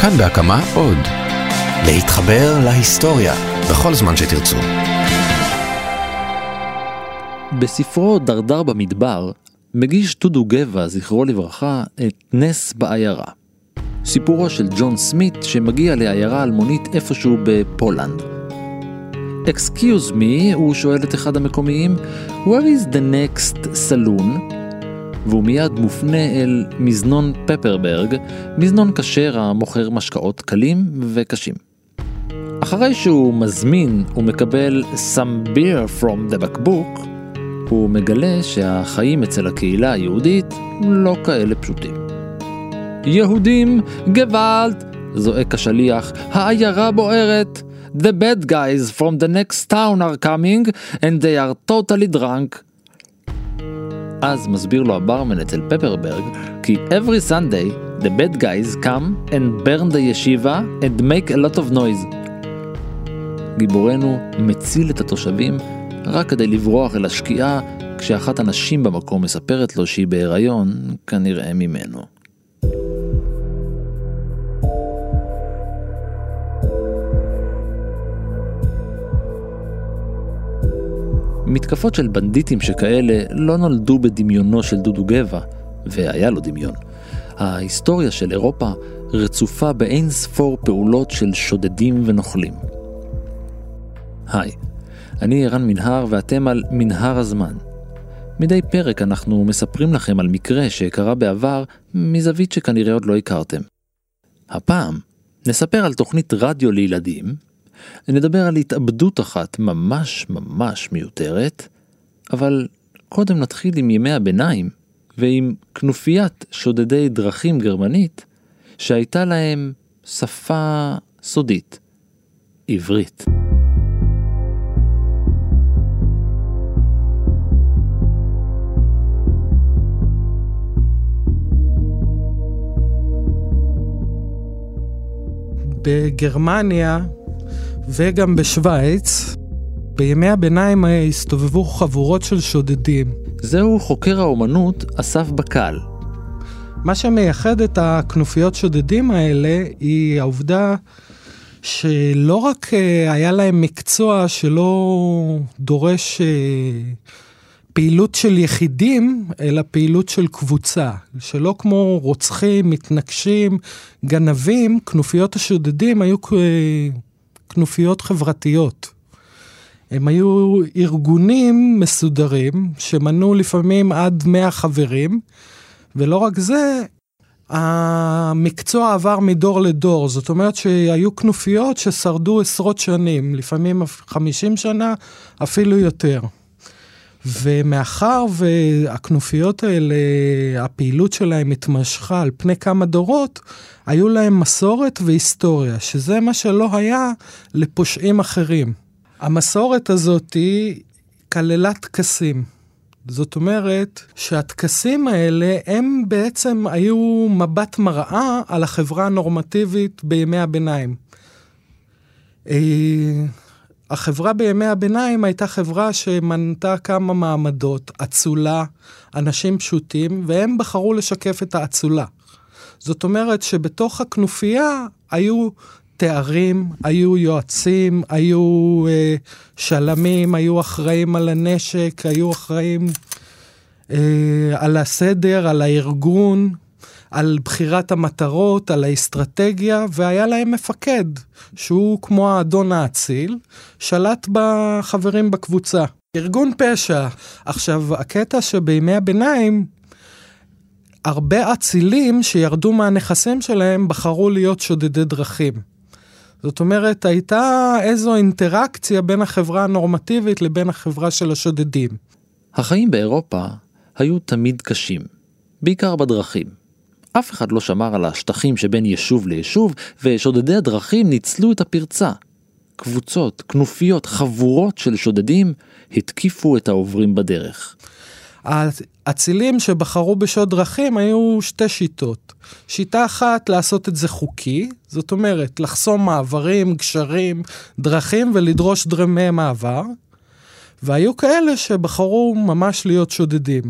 כאן בהקמה עוד. להתחבר להיסטוריה בכל זמן שתרצו. בספרו דרדר במדבר מגיש דודו גבע, זכרו לברכה, את נס בעיירה. סיפורו של ג'ון סמית שמגיע לעיירה אלמונית איפשהו בפולנד. Excuse me, הוא שואל את אחד המקומיים, where is the next saloon? והוא מיד מופנה אל מזנון פפרברג, מזנון כשר המוכר משקאות קלים וקשים. אחרי שהוא מזמין ומקבל some beer from the בקבוק, הוא מגלה שהחיים אצל הקהילה היהודית לא כאלה פשוטים. יהודים, גוואלד! זועק השליח, העיירה בוערת! The bad guys from the next town are coming and they are totally drunk. אז מסביר לו הברמן אצל פפרברג כי every Sunday the bad guys come and burn the yeshiva and make a lot of noise. גיבורנו מציל את התושבים רק כדי לברוח אל השקיעה כשאחת הנשים במקום מספרת לו שהיא בהיריון, כנראה ממנו. מתקפות של בנדיטים שכאלה לא נולדו בדמיונו של דודו גבע, והיה לו דמיון. ההיסטוריה של אירופה רצופה באין ספור פעולות של שודדים ונוכלים. היי, אני ערן מנהר ואתם על מנהר הזמן. מדי פרק אנחנו מספרים לכם על מקרה שקרה בעבר מזווית שכנראה עוד לא הכרתם. הפעם נספר על תוכנית רדיו לילדים נדבר על התאבדות אחת ממש ממש מיותרת, אבל קודם נתחיל עם ימי הביניים ועם כנופיית שודדי דרכים גרמנית שהייתה להם שפה סודית, עברית. בגרמניה וגם בשוויץ, בימי הביניים הסתובבו חבורות של שודדים. זהו חוקר האומנות אסף בקל. מה שמייחד את הכנופיות שודדים האלה היא העובדה שלא רק אה, היה להם מקצוע שלא דורש אה, פעילות של יחידים, אלא פעילות של קבוצה. שלא כמו רוצחים, מתנגשים, גנבים, כנופיות השודדים היו אה, כנופיות חברתיות. הם היו ארגונים מסודרים שמנו לפעמים עד 100 חברים, ולא רק זה, המקצוע עבר מדור לדור, זאת אומרת שהיו כנופיות ששרדו עשרות שנים, לפעמים 50 שנה, אפילו יותר. ומאחר והכנופיות האלה, הפעילות שלהם התמשכה על פני כמה דורות, היו להם מסורת והיסטוריה, שזה מה שלא היה לפושעים אחרים. המסורת הזאת כללה טקסים. זאת אומרת שהטקסים האלה הם בעצם היו מבט מראה על החברה הנורמטיבית בימי הביניים. החברה בימי הביניים הייתה חברה שמנתה כמה מעמדות, אצולה, אנשים פשוטים, והם בחרו לשקף את האצולה. זאת אומרת שבתוך הכנופיה היו תארים, היו יועצים, היו אה, שלמים, היו אחראים על הנשק, היו אחראים אה, על הסדר, על הארגון, על בחירת המטרות, על האסטרטגיה, והיה להם מפקד, שהוא כמו האדון האציל, שלט בחברים בקבוצה. ארגון פשע. עכשיו, הקטע שבימי הביניים, הרבה אצילים שירדו מהנכסים שלהם בחרו להיות שודדי דרכים. זאת אומרת, הייתה איזו אינטראקציה בין החברה הנורמטיבית לבין החברה של השודדים. החיים באירופה היו תמיד קשים, בעיקר בדרכים. אף אחד לא שמר על השטחים שבין יישוב ליישוב, ושודדי הדרכים ניצלו את הפרצה. קבוצות, כנופיות, חבורות של שודדים התקיפו את העוברים בדרך. האצילים שבחרו בשוד דרכים היו שתי שיטות. שיטה אחת לעשות את זה חוקי, זאת אומרת לחסום מעברים, גשרים, דרכים ולדרוש דרמי מעבר, והיו כאלה שבחרו ממש להיות שודדים.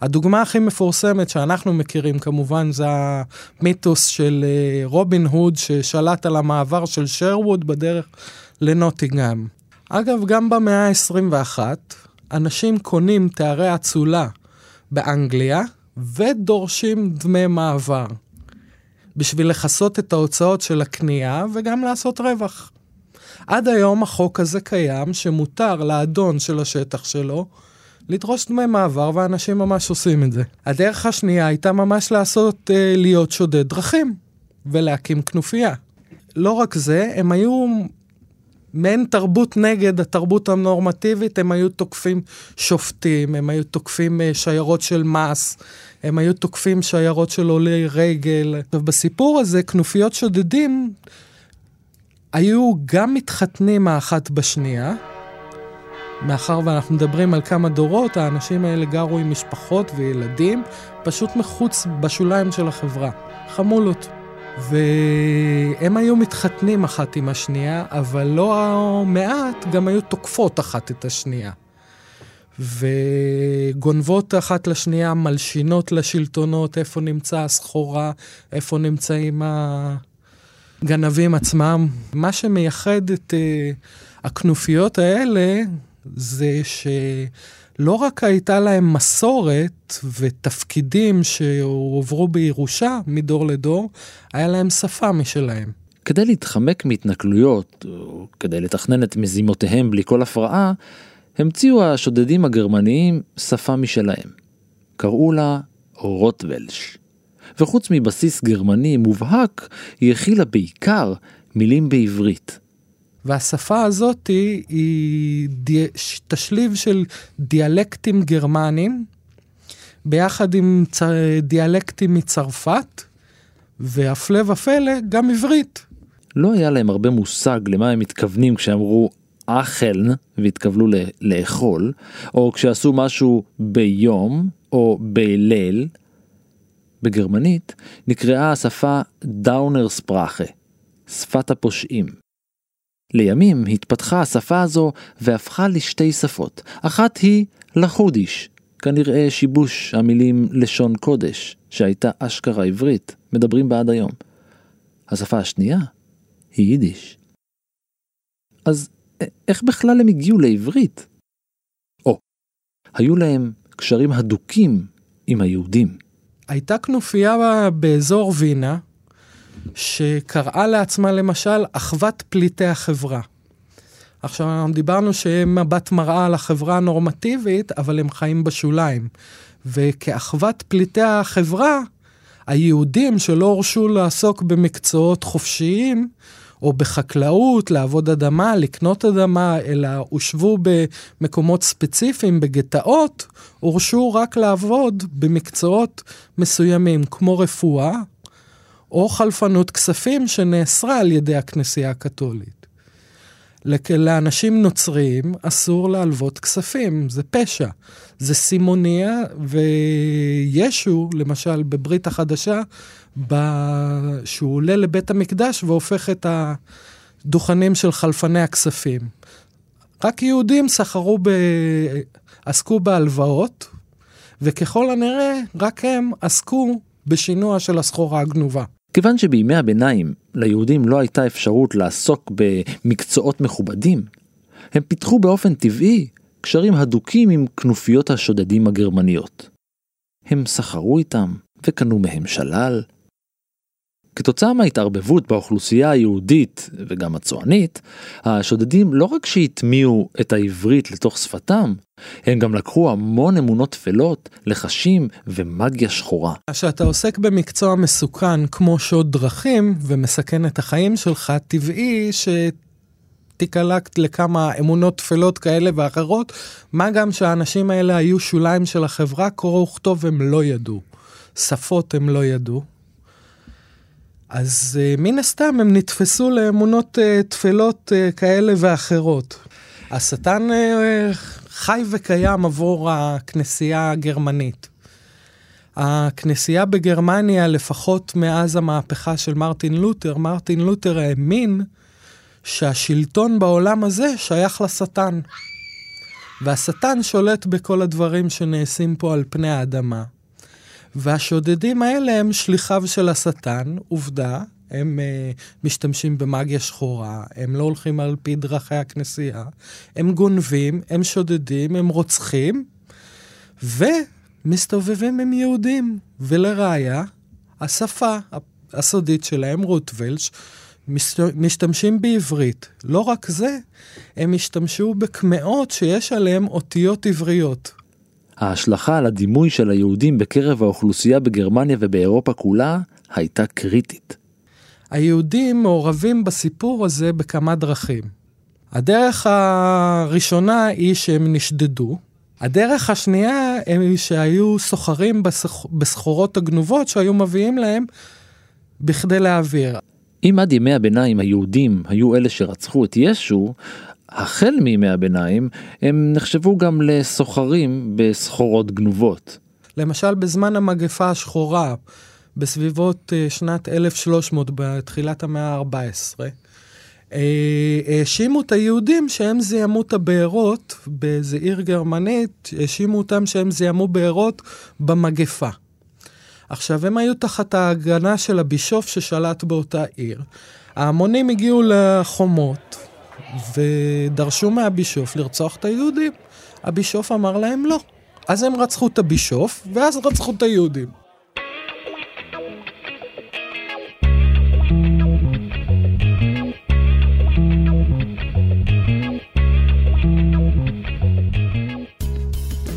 הדוגמה הכי מפורסמת שאנחנו מכירים כמובן זה המיתוס של אה, רובין הוד ששלט על המעבר של שרווד בדרך לנוטינגאם. אגב, גם במאה ה-21, אנשים קונים תארי אצולה באנגליה ודורשים דמי מעבר. בשביל לכסות את ההוצאות של הקנייה וגם לעשות רווח. עד היום החוק הזה קיים שמותר לאדון של השטח שלו לדרוש דמי מעבר, ואנשים ממש עושים את זה. הדרך השנייה הייתה ממש לעשות, אה, להיות שודד דרכים ולהקים כנופיה. לא רק זה, הם היו מעין תרבות נגד התרבות הנורמטיבית, הם היו תוקפים שופטים, הם היו תוקפים אה, שיירות של מס, הם היו תוקפים שיירות של עולי רגל. ובסיפור הזה, כנופיות שודדים היו גם מתחתנים האחת בשנייה, מאחר ואנחנו מדברים על כמה דורות, האנשים האלה גרו עם משפחות וילדים, פשוט מחוץ, בשוליים של החברה. חמולות. והם היו מתחתנים אחת עם השנייה, אבל לא מעט גם היו תוקפות אחת את השנייה. וגונבות אחת לשנייה, מלשינות לשלטונות, איפה נמצא הסחורה, איפה נמצאים הגנבים עצמם. מה שמייחד את uh, הכנופיות האלה זה שלא רק הייתה להם מסורת ותפקידים שהועברו בירושה מדור לדור, היה להם שפה משלהם. כדי להתחמק מהתנכלויות, או כדי לתכנן את מזימותיהם בלי כל הפרעה, המציאו השודדים הגרמניים שפה משלהם. קראו לה רוטוולש. וחוץ מבסיס גרמני מובהק, היא הכילה בעיקר מילים בעברית. והשפה הזאת היא, היא די, תשליב של דיאלקטים גרמנים, ביחד עם צ, דיאלקטים מצרפת, והפלא ופלא, גם עברית. לא היה להם הרבה מושג למה הם מתכוונים כשאמרו אכלן והתכוונו לאכול, או כשעשו משהו ביום או בליל. בגרמנית נקראה השפה דאונר ספרחה, שפת הפושעים. לימים התפתחה השפה הזו והפכה לשתי שפות. אחת היא לחודיש, כנראה שיבוש המילים לשון קודש, שהייתה אשכרה עברית, מדברים בה עד היום. השפה השנייה היא יידיש. אז איך בכלל הם הגיעו לעברית? או, היו להם קשרים הדוקים עם היהודים. הייתה כנופיה באזור וינה, שקראה לעצמה למשל אחוות פליטי החברה. עכשיו, דיברנו שהם מבט מראה על החברה הנורמטיבית, אבל הם חיים בשוליים. וכאחוות פליטי החברה, היהודים שלא הורשו לעסוק במקצועות חופשיים, או בחקלאות, לעבוד אדמה, לקנות אדמה, אלא הושבו במקומות ספציפיים, בגטאות, הורשו רק לעבוד במקצועות מסוימים, כמו רפואה, או חלפנות כספים שנאסרה על ידי הכנסייה הקתולית. לאנשים נוצרים אסור להלוות כספים, זה פשע. זה סימוניה, וישו, למשל, בברית החדשה. שהוא עולה לבית המקדש והופך את הדוכנים של חלפני הכספים. רק יהודים סחרו ב... עסקו בהלוואות, וככל הנראה, רק הם עסקו בשינוע של הסחורה הגנובה. כיוון שבימי הביניים ליהודים לא הייתה אפשרות לעסוק במקצועות מכובדים, הם פיתחו באופן טבעי קשרים הדוקים עם כנופיות השודדים הגרמניות. הם סחרו איתם וקנו מהם שלל, כתוצאה מההתערבבות באוכלוסייה היהודית וגם הצוענית, השודדים לא רק שהטמיעו את העברית לתוך שפתם, הם גם לקחו המון אמונות טפלות, לחשים ומגיה שחורה. כשאתה עוסק במקצוע מסוכן כמו שוד דרכים ומסכן את החיים שלך, טבעי ש... תיקלע לכמה אמונות טפלות כאלה ואחרות, מה גם שהאנשים האלה היו שוליים של החברה, קרוא וכתוב הם לא ידעו. שפות הם לא ידעו, אז uh, מן הסתם הם נתפסו לאמונות uh, טפלות uh, כאלה ואחרות. השטן uh, חי וקיים עבור הכנסייה הגרמנית. הכנסייה בגרמניה, לפחות מאז המהפכה של מרטין לותר, מרטין לותר האמין שהשלטון בעולם הזה שייך לשטן. והשטן שולט בכל הדברים שנעשים פה על פני האדמה. והשודדים האלה הם שליחיו של השטן, עובדה, הם uh, משתמשים במאגיה שחורה, הם לא הולכים על פי דרכי הכנסייה, הם גונבים, הם שודדים, הם רוצחים, ומסתובבים עם יהודים. ולראיה, השפה הסודית שלהם, רוטוולש, משתמשים בעברית. לא רק זה, הם השתמשו בקמעות שיש עליהם אותיות עבריות. ההשלכה על הדימוי של היהודים בקרב האוכלוסייה בגרמניה ובאירופה כולה הייתה קריטית. היהודים מעורבים בסיפור הזה בכמה דרכים. הדרך הראשונה היא שהם נשדדו. הדרך השנייה היא שהיו סוחרים בסחורות הגנובות שהיו מביאים להם בכדי להעביר. אם עד ימי הביניים היהודים היו אלה שרצחו את ישו, החל מימי הביניים הם נחשבו גם לסוחרים בסחורות גנובות. למשל בזמן המגפה השחורה, בסביבות uh, שנת 1300, בתחילת המאה ה-14, uh, האשימו את היהודים שהם זיהמו את הבארות באיזה עיר גרמנית, האשימו אותם שהם זיהמו בארות במגפה. עכשיו, הם היו תחת ההגנה של הבישוף ששלט באותה עיר. ההמונים הגיעו לחומות ודרשו מהבישוף לרצוח את היהודים. הבישוף אמר להם לא. אז הם רצחו את הבישוף, ואז רצחו את היהודים.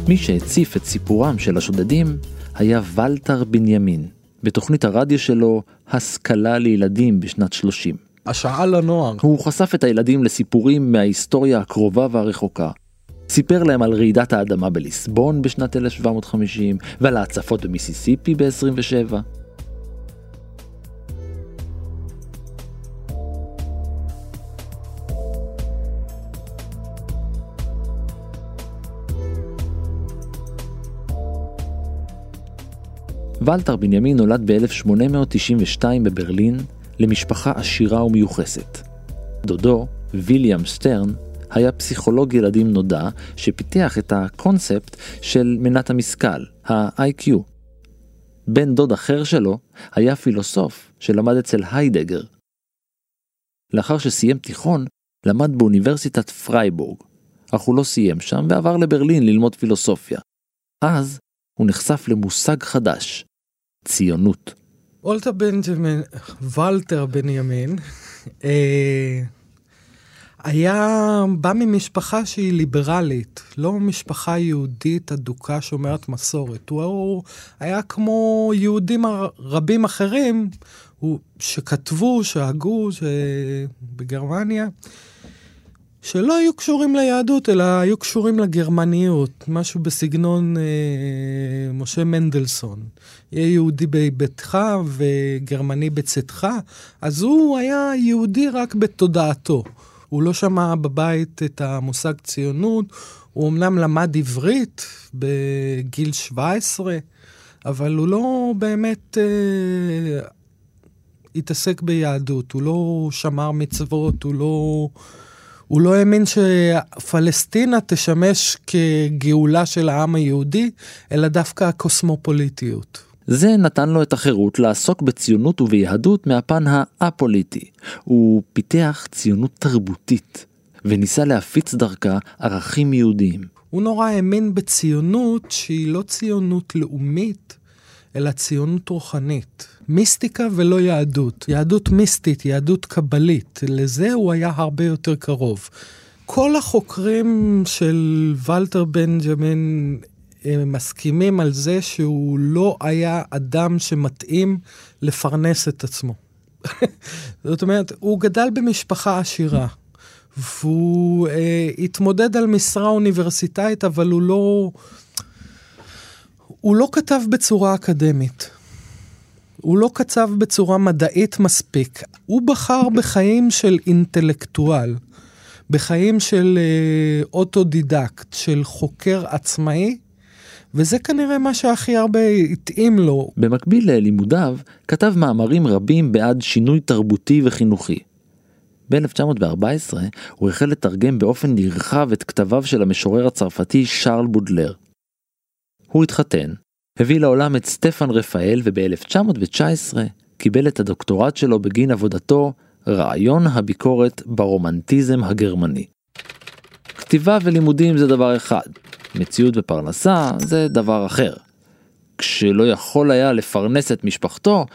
מי שהציף את סיפורם של השודדים היה ולטר בנימין, בתוכנית הרדיו שלו השכלה לילדים בשנת 30. השעה לנוער. הוא חשף את הילדים לסיפורים מההיסטוריה הקרובה והרחוקה. סיפר להם על רעידת האדמה בליסבון בשנת 1750 ועל ההצפות במיסיסיפי ב-27. ולטר בנימין נולד ב-1892 בברלין למשפחה עשירה ומיוחסת. דודו, ויליאם סטרן, היה פסיכולוג ילדים נודע שפיתח את הקונספט של מנת המשכל, ה- IQ. בן דוד אחר שלו היה פילוסוף שלמד אצל היידגר. לאחר שסיים תיכון, למד באוניברסיטת פרייבורג, אך הוא לא סיים שם ועבר לברלין ללמוד פילוסופיה. אז הוא נחשף למושג חדש, ציונות. וולטר בנג'מין, ולטר בנימין, אה, היה, בא ממשפחה שהיא ליברלית, לא משפחה יהודית אדוקה שומרת מסורת. הוא, היה כמו יהודים רבים אחרים שכתבו, שהגו בגרמניה. שלא היו קשורים ליהדות, אלא היו קשורים לגרמניות, משהו בסגנון אה, משה מנדלסון. יהיה יהודי בביתך וגרמני בצאתך, אז הוא היה יהודי רק בתודעתו. הוא לא שמע בבית את המושג ציונות, הוא אמנם למד עברית בגיל 17, אבל הוא לא באמת אה, התעסק ביהדות, הוא לא שמר מצוות, הוא לא... הוא לא האמין שפלסטינה תשמש כגאולה של העם היהודי, אלא דווקא הקוסמופוליטיות. זה נתן לו את החירות לעסוק בציונות וביהדות מהפן האפוליטי. הוא פיתח ציונות תרבותית, וניסה להפיץ דרכה ערכים יהודיים. הוא נורא האמין בציונות שהיא לא ציונות לאומית, אלא ציונות רוחנית. מיסטיקה ולא יהדות. יהדות מיסטית, יהדות קבלית. לזה הוא היה הרבה יותר קרוב. כל החוקרים של ולטר בנג'מין מסכימים על זה שהוא לא היה אדם שמתאים לפרנס את עצמו. זאת אומרת, הוא גדל במשפחה עשירה, והוא אה, התמודד על משרה אוניברסיטאית, אבל הוא לא... הוא לא כתב בצורה אקדמית. הוא לא כתב בצורה מדעית מספיק. הוא בחר בחיים של אינטלקטואל, בחיים של אה, אוטודידקט, של חוקר עצמאי, וזה כנראה מה שהכי הרבה התאים לו. במקביל ללימודיו, כתב מאמרים רבים בעד שינוי תרבותי וחינוכי. ב-1914 הוא החל לתרגם באופן נרחב את כתביו של המשורר הצרפתי שרל בודלר. הוא התחתן, הביא לעולם את סטפן רפאל וב-1919 קיבל את הדוקטורט שלו בגין עבודתו רעיון הביקורת ברומנטיזם הגרמני. כתיבה ולימודים זה דבר אחד, מציאות ופרנסה זה דבר אחר. כשלא יכול היה לפרנס את משפחתו,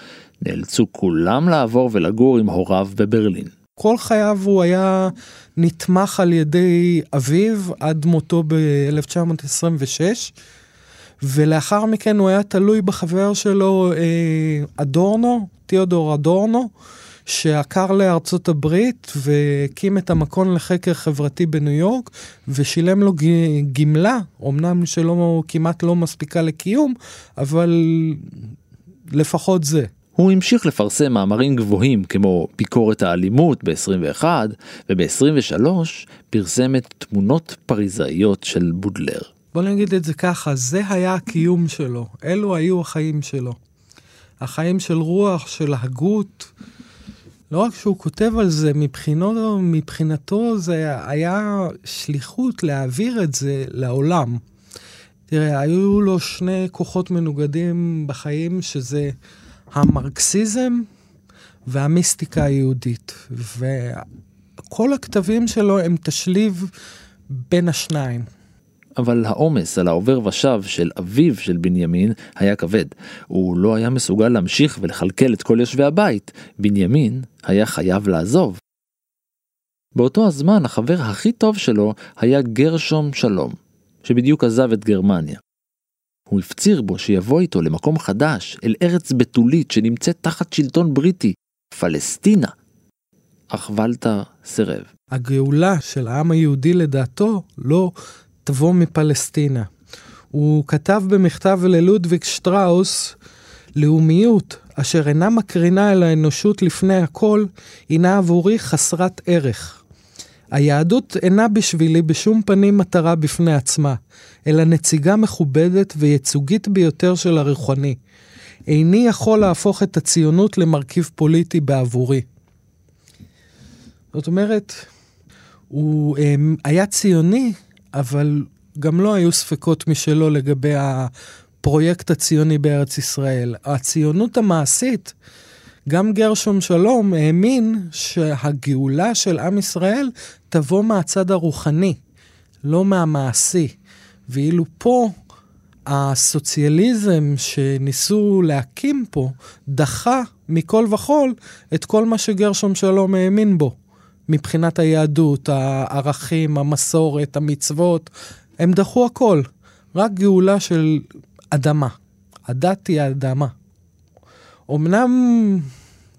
נאלצו כולם לעבור ולגור עם הוריו בברלין. כל חייו הוא היה נתמך על ידי אביו עד מותו ב-1926, ולאחר מכן הוא היה תלוי בחבר שלו אה, אדורנו, תיאודור אדורנו, שעקר לארצות הברית והקים את המכון לחקר חברתי בניו יורק, ושילם לו גמלה, אמנם שלא כמעט לא מספיקה לקיום, אבל לפחות זה. הוא המשיך לפרסם מאמרים גבוהים כמו ביקורת האלימות ב-21 וב-23 פרסם את תמונות פריזאיות של בודלר. בוא נגיד את זה ככה, זה היה הקיום שלו, אלו היו החיים שלו. החיים של רוח, של הגות. לא רק שהוא כותב על זה, מבחינו, מבחינתו זה היה שליחות להעביר את זה לעולם. תראה, היו לו שני כוחות מנוגדים בחיים, שזה המרקסיזם והמיסטיקה היהודית. וכל הכתבים שלו הם תשליב בין השניים. אבל העומס על העובר ושב של אביו של בנימין היה כבד. הוא לא היה מסוגל להמשיך ולכלכל את כל יושבי הבית. בנימין היה חייב לעזוב. באותו הזמן החבר הכי טוב שלו היה גרשום שלום, שבדיוק עזב את גרמניה. הוא הפציר בו שיבוא איתו למקום חדש, אל ארץ בתולית שנמצאת תחת שלטון בריטי, פלסטינה. אך ולטר סירב. הגאולה של העם היהודי לדעתו לא תבוא מפלסטינה. הוא כתב במכתב ללודוויג שטראוס, לאומיות אשר אינה מקרינה אל האנושות לפני הכל, הינה עבורי חסרת ערך. היהדות אינה בשבילי בשום פנים מטרה בפני עצמה, אלא נציגה מכובדת וייצוגית ביותר של הרוחני. איני יכול להפוך את הציונות למרכיב פוליטי בעבורי. זאת אומרת, הוא um, היה ציוני, אבל גם לא היו ספקות משלו לגבי הפרויקט הציוני בארץ ישראל. הציונות המעשית, גם גרשום שלום האמין שהגאולה של עם ישראל תבוא מהצד הרוחני, לא מהמעשי. ואילו פה הסוציאליזם שניסו להקים פה דחה מכל וכול את כל מה שגרשום שלום האמין בו. מבחינת היהדות, הערכים, המסורת, המצוות, הם דחו הכל. רק גאולה של אדמה. הדת היא האדמה. אמנם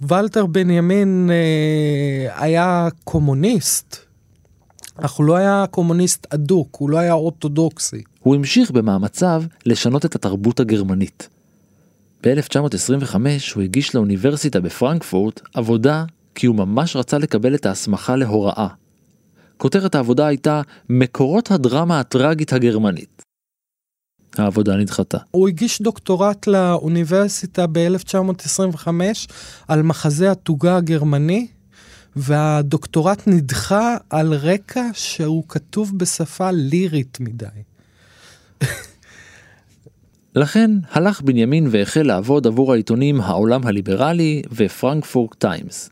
ולטר בנימין אה, היה קומוניסט, אך הוא לא היה קומוניסט אדוק, הוא לא היה אורתודוקסי. הוא המשיך במאמציו לשנות את התרבות הגרמנית. ב-1925 הוא הגיש לאוניברסיטה בפרנקפורט עבודה כי הוא ממש רצה לקבל את ההסמכה להוראה. כותרת העבודה הייתה מקורות הדרמה הטראגית הגרמנית. העבודה נדחתה. הוא הגיש דוקטורט לאוניברסיטה ב-1925 על מחזה התוגה הגרמני, והדוקטורט נדחה על רקע שהוא כתוב בשפה לירית מדי. לכן הלך בנימין והחל לעבוד עבור העיתונים העולם הליברלי ופרנקפורט טיימס.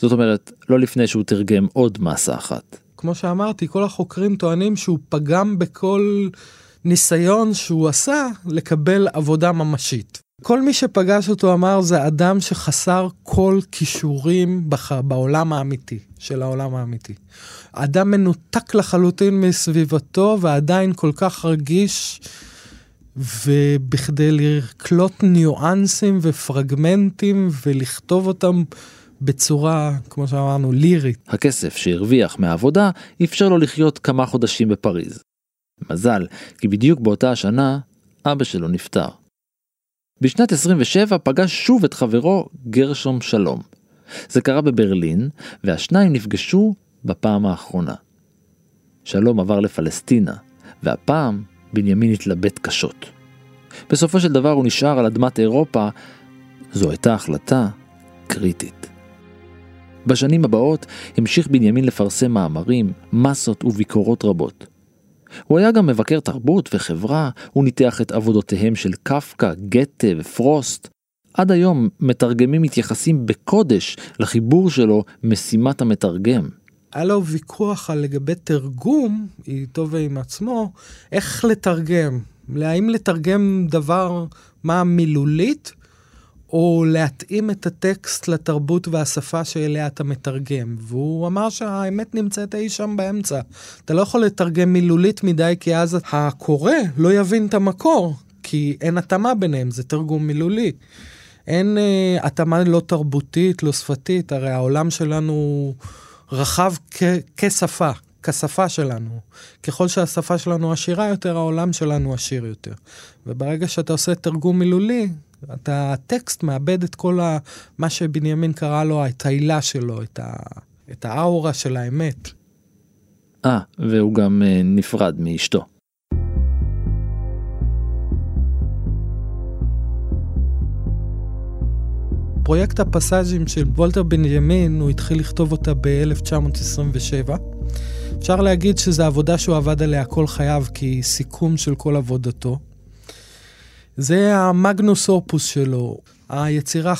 זאת אומרת, לא לפני שהוא תרגם עוד מסה אחת. כמו שאמרתי, כל החוקרים טוענים שהוא פגם בכל ניסיון שהוא עשה לקבל עבודה ממשית. כל מי שפגש אותו אמר זה אדם שחסר כל כישורים בח... בעולם האמיתי, של העולם האמיתי. אדם מנותק לחלוטין מסביבתו ועדיין כל כך רגיש, ובכדי לקלוט ניואנסים ופרגמנטים ולכתוב אותם בצורה, כמו שאמרנו, לירית. הכסף שהרוויח מהעבודה אפשר לו לחיות כמה חודשים בפריז. מזל, כי בדיוק באותה השנה אבא שלו נפטר. בשנת 27 פגש שוב את חברו גרשום שלום. זה קרה בברלין, והשניים נפגשו בפעם האחרונה. שלום עבר לפלסטינה, והפעם בנימין התלבט קשות. בסופו של דבר הוא נשאר על אדמת אירופה, זו הייתה החלטה קריטית. בשנים הבאות המשיך בנימין לפרסם מאמרים, מסות וביקורות רבות. הוא היה גם מבקר תרבות וחברה, הוא ניתח את עבודותיהם של קפקא, גתה ופרוסט. עד היום מתרגמים מתייחסים בקודש לחיבור שלו משימת המתרגם. היה לו ויכוח על לגבי תרגום, איתו ועם עצמו, איך לתרגם. האם לתרגם דבר, מה מילולית, או להתאים את הטקסט לתרבות והשפה שאליה אתה מתרגם. והוא אמר שהאמת נמצאת אי שם באמצע. אתה לא יכול לתרגם מילולית מדי, כי אז הקורא לא יבין את המקור, כי אין התאמה ביניהם, זה תרגום מילולי. אין אה, התאמה לא תרבותית, לא שפתית, הרי העולם שלנו רחב כ- כשפה, כשפה שלנו. ככל שהשפה שלנו עשירה יותר, העולם שלנו עשיר יותר. וברגע שאתה עושה תרגום מילולי, אתה, הטקסט מאבד את כל ה, מה שבנימין קרא לו, את העילה שלו, את, ה, את האאורה של האמת. אה, והוא גם אה, נפרד מאשתו. פרויקט הפסאז'ים של וולטר בנימין, הוא התחיל לכתוב אותה ב-1927. אפשר להגיד שזו עבודה שהוא עבד עליה כל חייו, כי סיכום של כל עבודתו. זה המגנוס אופוס שלו, היצירה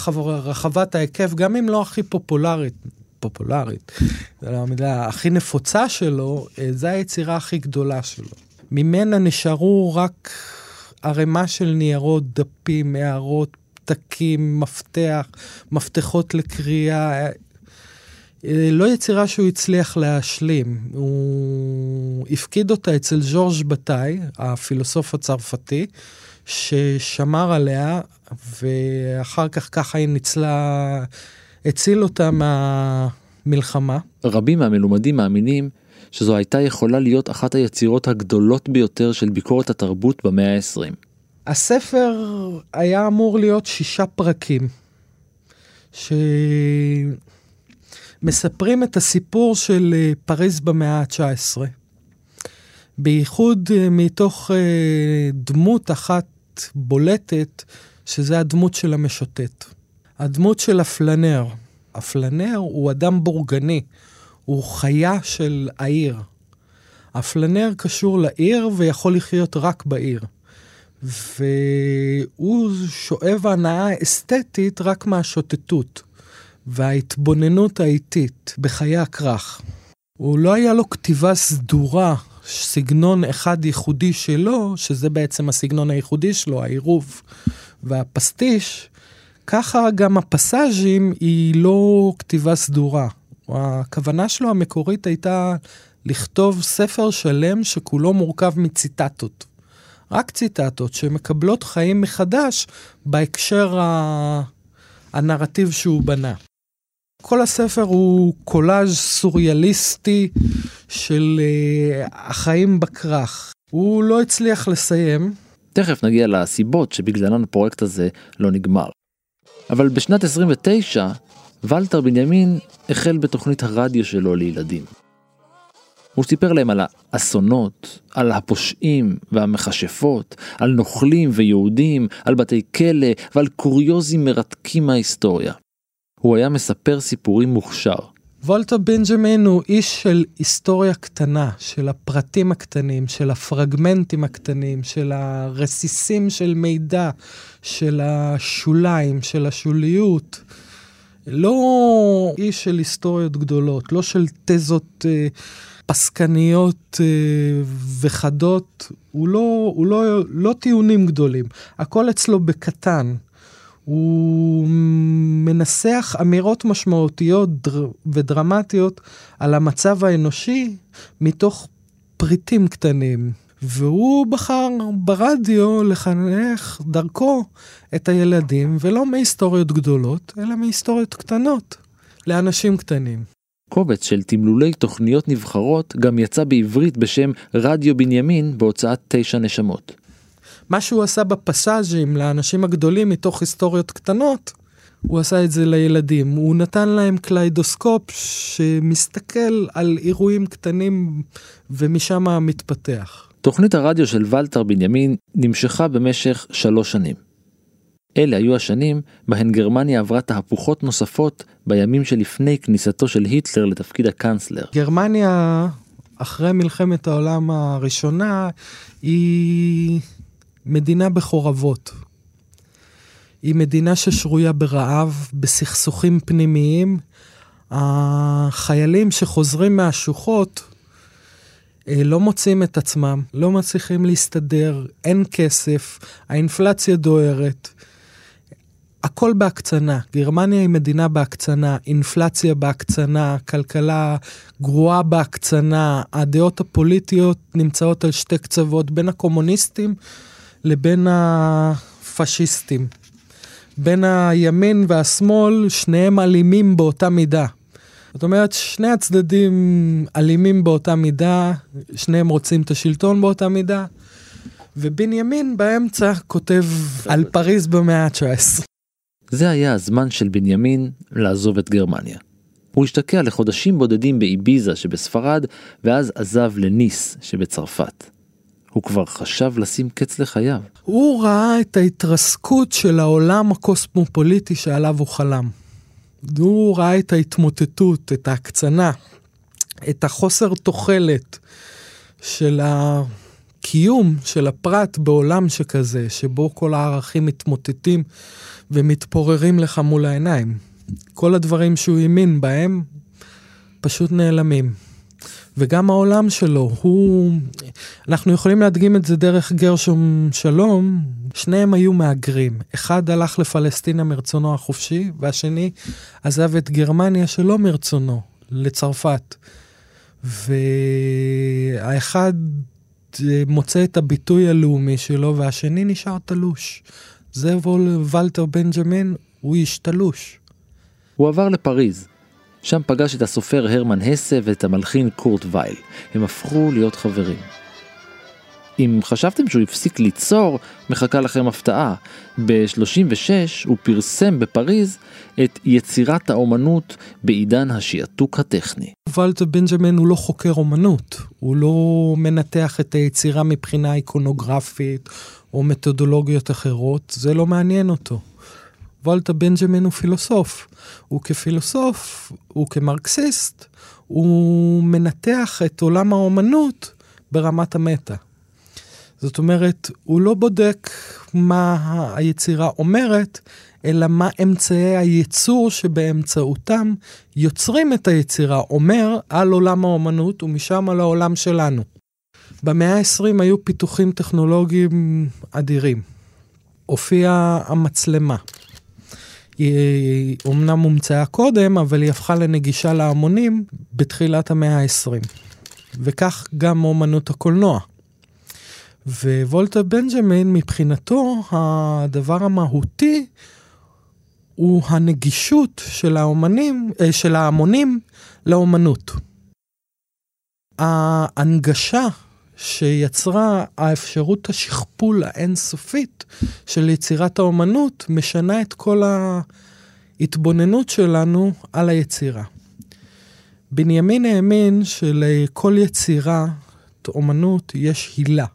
רחבת ההיקף, גם אם לא הכי פופולרית, פופולרית, זו לא המילה הכי נפוצה שלו, אה, זו היצירה הכי גדולה שלו. ממנה נשארו רק ערימה של ניירות, דפים, הערות, פתקים, מפתח, מפתחות לקריאה. אה, לא יצירה שהוא הצליח להשלים, הוא הפקיד אותה אצל ז'ורג' בתאי, הפילוסוף הצרפתי, ששמר עליה, ואחר כך ככה היא ניצלה, הציל אותה מהמלחמה. רבים מהמלומדים מאמינים שזו הייתה יכולה להיות אחת היצירות הגדולות ביותר של ביקורת התרבות במאה ה-20. הספר היה אמור להיות שישה פרקים, שמספרים את הסיפור של אה, פריז במאה ה-19. בייחוד אה, מתוך אה, דמות אחת בולטת, שזה הדמות של המשוטט. הדמות של הפלנר. הפלנר הוא אדם בורגני, הוא חיה של העיר. הפלנר קשור לעיר ויכול לחיות רק בעיר. והוא שואב הנאה אסתטית רק מהשוטטות וההתבוננות האיטית בחיי הכרך. הוא לא היה לו כתיבה סדורה, סגנון אחד ייחודי שלו, שזה בעצם הסגנון הייחודי שלו, העירוב והפסטיש, ככה גם הפסאז'ים היא לא כתיבה סדורה. הכוונה שלו המקורית הייתה לכתוב ספר שלם שכולו מורכב מציטטות. רק ציטטות שמקבלות חיים מחדש בהקשר ה... הנרטיב שהוא בנה. כל הספר הוא קולאז' סוריאליסטי של uh, החיים בכרך. הוא לא הצליח לסיים. תכף נגיע לסיבות שבגללן הפרויקט הזה לא נגמר. אבל בשנת 29, ולטר בנימין החל בתוכנית הרדיו שלו לילדים. הוא סיפר להם על האסונות, על הפושעים והמכשפות, על נוכלים ויהודים, על בתי כלא ועל קוריוזים מרתקים מההיסטוריה. הוא היה מספר סיפורים מוכשר. וולטר בנג'מין הוא איש של היסטוריה קטנה, של הפרטים הקטנים, של הפרגמנטים הקטנים, של הרסיסים של מידע, של השוליים, של השוליות. לא איש של היסטוריות גדולות, לא של תזות אה, פסקניות אה, וחדות, הוא, לא, הוא לא, לא טיעונים גדולים. הכל אצלו בקטן. הוא מנסח אמירות משמעותיות ודרמטיות על המצב האנושי מתוך פריטים קטנים. והוא בחר ברדיו לחנך דרכו את הילדים, ולא מהיסטוריות גדולות, אלא מהיסטוריות קטנות, לאנשים קטנים. קובץ של תמלולי תוכניות נבחרות גם יצא בעברית בשם רדיו בנימין בהוצאת תשע נשמות. מה שהוא עשה בפסאז'ים לאנשים הגדולים מתוך היסטוריות קטנות, הוא עשה את זה לילדים. הוא נתן להם קליידוסקופ שמסתכל על אירועים קטנים ומשם מתפתח. תוכנית הרדיו של ולטר בנימין נמשכה במשך שלוש שנים. אלה היו השנים בהן גרמניה עברה תהפוכות נוספות בימים שלפני כניסתו של היטלר לתפקיד הקנצלר. גרמניה, אחרי מלחמת העולם הראשונה, היא מדינה בחורבות. היא מדינה ששרויה ברעב, בסכסוכים פנימיים. החיילים שחוזרים מהשוחות אה, לא מוצאים את עצמם, לא מצליחים להסתדר, אין כסף, האינפלציה דוהרת. הכל בהקצנה. גרמניה היא מדינה בהקצנה, אינפלציה בהקצנה, כלכלה גרועה בהקצנה, הדעות הפוליטיות נמצאות על שתי קצוות, בין הקומוניסטים לבין הפשיסטים. בין הימין והשמאל, שניהם אלימים באותה מידה. זאת אומרת, שני הצדדים אלימים באותה מידה, שניהם רוצים את השלטון באותה מידה, ובנימין באמצע כותב על פריז במאה ה-19. זה היה הזמן של בנימין לעזוב את גרמניה. הוא השתקע לחודשים בודדים באיביזה שבספרד, ואז עזב לניס שבצרפת. הוא כבר חשב לשים קץ לחייו. הוא ראה את ההתרסקות של העולם הקוסמופוליטי שעליו הוא חלם. הוא ראה את ההתמוטטות, את ההקצנה, את החוסר תוחלת של הקיום של הפרט בעולם שכזה, שבו כל הערכים מתמוטטים ומתפוררים לך מול העיניים. כל הדברים שהוא האמין בהם פשוט נעלמים. וגם העולם שלו, הוא... אנחנו יכולים להדגים את זה דרך גרשום שלום, שניהם היו מהגרים. אחד הלך לפלסטינה מרצונו החופשי, והשני עזב את גרמניה שלא מרצונו, לצרפת. והאחד אה, מוצא את הביטוי הלאומי שלו, והשני נשאר תלוש. זה ולטר בנג'מין, הוא איש תלוש. הוא עבר לפריז. שם פגש את הסופר הרמן הסה ואת המלחין קורט וייל. הם הפכו להיות חברים. אם חשבתם שהוא הפסיק ליצור, מחכה לכם הפתעה. ב-36 הוא פרסם בפריז את יצירת האומנות בעידן השעתוק הטכני. ולטר בנג'מן הוא לא חוקר אומנות, הוא לא מנתח את היצירה מבחינה איקונוגרפית או מתודולוגיות אחרות, זה לא מעניין אותו. וולטה בנג'מן הוא פילוסוף. הוא כפילוסוף, הוא כמרקסיסט, הוא מנתח את עולם האומנות ברמת המטה. זאת אומרת, הוא לא בודק מה היצירה אומרת, אלא מה אמצעי הייצור שבאמצעותם יוצרים את היצירה, אומר על עולם האומנות ומשם על העולם שלנו. במאה ה-20 היו פיתוחים טכנולוגיים אדירים. הופיעה המצלמה. היא אומנם הומצאה קודם, אבל היא הפכה לנגישה להמונים בתחילת המאה ה-20. וכך גם אומנות הקולנוע. ווולטר בנג'מין, מבחינתו, הדבר המהותי הוא הנגישות של האומנים, אה, של ההמונים לאומנות. ההנגשה שיצרה האפשרות השכפול האינסופית של יצירת האומנות, משנה את כל ההתבוננות שלנו על היצירה. בנימין האמין שלכל יצירה, אומנות, יש הילה.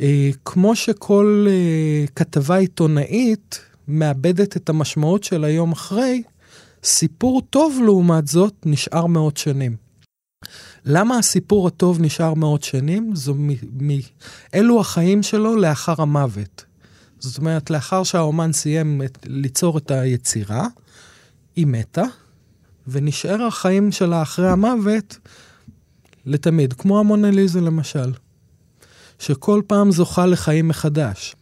אה, כמו שכל אה, כתבה עיתונאית מאבדת את המשמעות של היום אחרי, סיפור טוב לעומת זאת נשאר מאות שנים. למה הסיפור הטוב נשאר מאות שנים? זו מ... מ... אלו החיים שלו לאחר המוות. זאת אומרת, לאחר שהאומן סיים את... ליצור את היצירה, היא מתה, ונשאר החיים שלה אחרי המוות לתמיד, כמו המונליזה למשל. שכל פעם זוכה לחיים מחדש.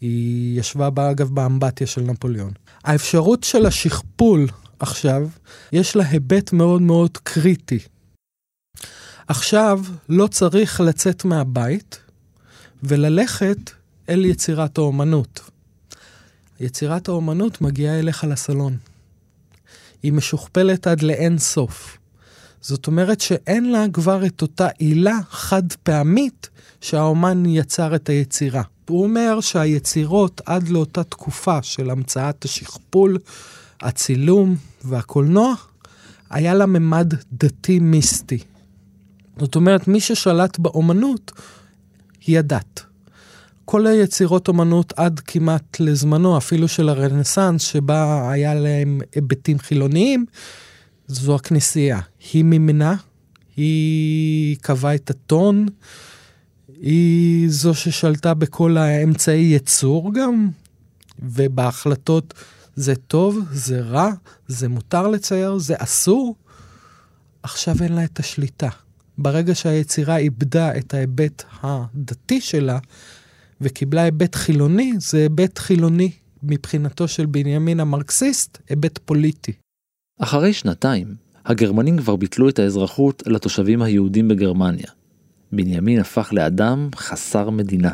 היא ישבה בה, אגב, באמבטיה של נפוליאון. האפשרות של השכפול עכשיו, יש לה היבט מאוד מאוד קריטי. עכשיו לא צריך לצאת מהבית וללכת אל יצירת האומנות. יצירת האומנות מגיעה אליך לסלון. היא משוכפלת עד לאין סוף. זאת אומרת שאין לה כבר את אותה עילה חד פעמית שהאומן יצר את היצירה. הוא אומר שהיצירות עד לאותה תקופה של המצאת השכפול, הצילום והקולנוע, היה לה ממד דתי מיסטי. זאת אומרת, מי ששלט באומנות היא הדת. כל היצירות אומנות עד כמעט לזמנו, אפילו של הרנסאנס, שבה היה להם היבטים חילוניים, זו הכנסייה. היא מימנה, היא קבעה את הטון, היא זו ששלטה בכל האמצעי ייצור גם, ובהחלטות זה טוב, זה רע, זה מותר לצייר, זה אסור. עכשיו אין לה את השליטה. ברגע שהיצירה איבדה את ההיבט הדתי שלה וקיבלה היבט חילוני, זה היבט חילוני מבחינתו של בנימין המרקסיסט, היבט פוליטי. אחרי שנתיים, הגרמנים כבר ביטלו את האזרחות לתושבים היהודים בגרמניה. בנימין הפך לאדם חסר מדינה.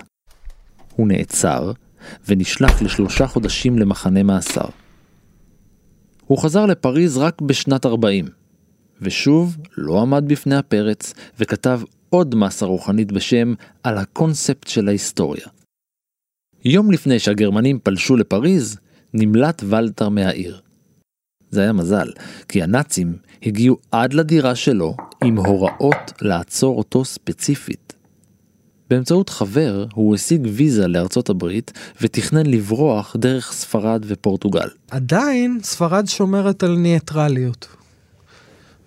הוא נעצר ונשלח לשלושה חודשים למחנה מאסר. הוא חזר לפריז רק בשנת 40, ושוב לא עמד בפני הפרץ וכתב עוד מסה רוחנית בשם על הקונספט של ההיסטוריה. יום לפני שהגרמנים פלשו לפריז, נמלט ולטר מהעיר. זה היה מזל, כי הנאצים הגיעו עד לדירה שלו עם הוראות לעצור אותו ספציפית. באמצעות חבר הוא השיג ויזה לארצות הברית ותכנן לברוח דרך ספרד ופורטוגל. עדיין ספרד שומרת על ניטרליות.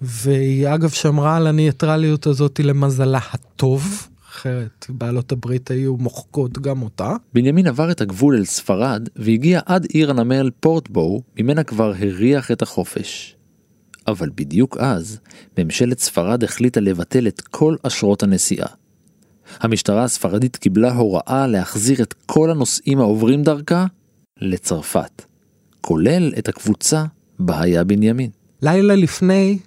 והיא אגב שמרה על הניטרליות הזאת למזלה הטוב, אחרת בעלות הברית היו מוחקות גם אותה. בנימין עבר את הגבול אל ספרד והגיע עד עיר הנמל פורטבו, ממנה כבר הריח את החופש. אבל בדיוק אז, ממשלת ספרד החליטה לבטל את כל אשרות הנסיעה. המשטרה הספרדית קיבלה הוראה להחזיר את כל הנוסעים העוברים דרכה לצרפת, כולל את הקבוצה בה היה בנימין. לילה לפני,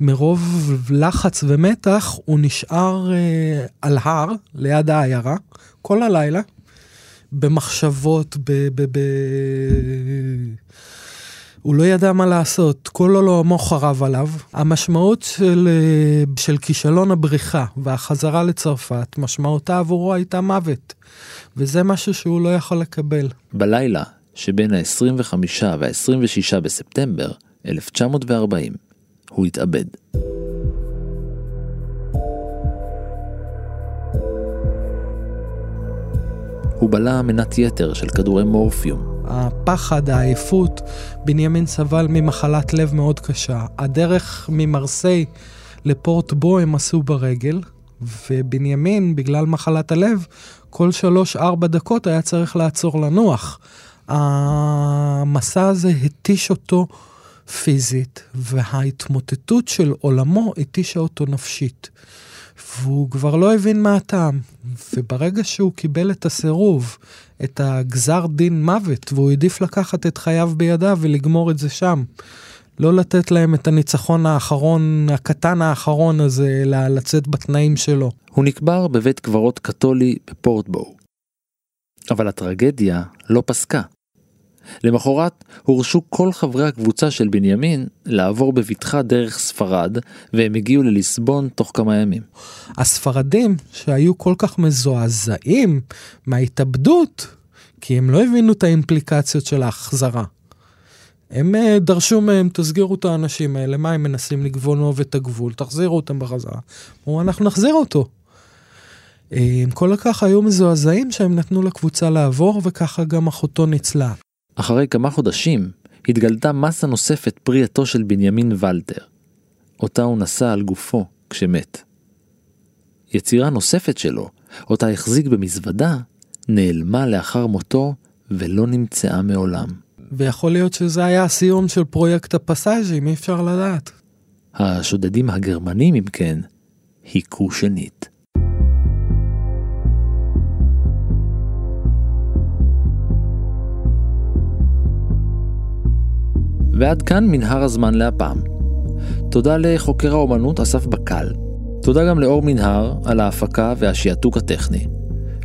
מרוב לחץ ומתח, הוא נשאר אה, על הר ליד העיירה כל הלילה, במחשבות, ב... ב, ב... הוא לא ידע מה לעשות, כל עולמו חרב עליו. המשמעות של, אה, של כישלון הבריחה והחזרה לצרפת, משמעותה עבורו הייתה מוות. וזה משהו שהוא לא יכול לקבל. בלילה שבין ה-25 וה-26 בספטמבר 1940, הוא התאבד. הוא בלע מנת יתר של כדורי מורפיום, הפחד, העייפות, בנימין סבל ממחלת לב מאוד קשה. הדרך ממרסיי לפורט בו הם עשו ברגל, ובנימין, בגלל מחלת הלב, כל שלוש-ארבע דקות היה צריך לעצור לנוח. המסע הזה התיש אותו פיזית, וההתמוטטות של עולמו התישה אותו נפשית. והוא כבר לא הבין מה הטעם. וברגע שהוא קיבל את הסירוב, את הגזר דין מוות, והוא העדיף לקחת את חייו בידיו ולגמור את זה שם. לא לתת להם את הניצחון האחרון, הקטן האחרון הזה, לצאת בתנאים שלו. הוא נקבר בבית קברות קתולי בפורטבו. אבל הטרגדיה לא פסקה. למחרת הורשו כל חברי הקבוצה של בנימין לעבור בבטחה דרך ספרד, והם הגיעו לליסבון תוך כמה ימים. הספרדים שהיו כל כך מזועזעים מההתאבדות, כי הם לא הבינו את האימפליקציות של ההחזרה. הם אה, דרשו מהם, תסגירו את האנשים האלה, מה הם מנסים לגבולנו את הגבול, תחזירו אותם בחזרה. אמרו, אנחנו נחזיר אותו. אה, הם כל כך היו מזועזעים שהם נתנו לקבוצה לעבור, וככה גם אחותו ניצלה. אחרי כמה חודשים התגלתה מסה נוספת פרי עטו של בנימין ולטר, אותה הוא נשא על גופו כשמת. יצירה נוספת שלו, אותה החזיק במזוודה, נעלמה לאחר מותו ולא נמצאה מעולם. ויכול להיות שזה היה הסיום של פרויקט הפסאז'ים, אי אפשר לדעת. השודדים הגרמנים, אם כן, היכו שנית. ועד כאן מנהר הזמן להפעם. תודה לחוקר האומנות אסף בקל. תודה גם לאור מנהר על ההפקה והשעתוק הטכני.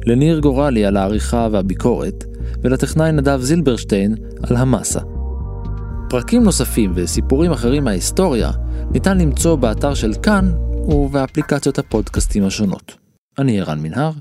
לניר גורלי על העריכה והביקורת, ולטכנאי נדב זילברשטיין על המסה. פרקים נוספים וסיפורים אחרים מההיסטוריה ניתן למצוא באתר של כאן ובאפליקציות הפודקאסטים השונות. אני ערן מנהר,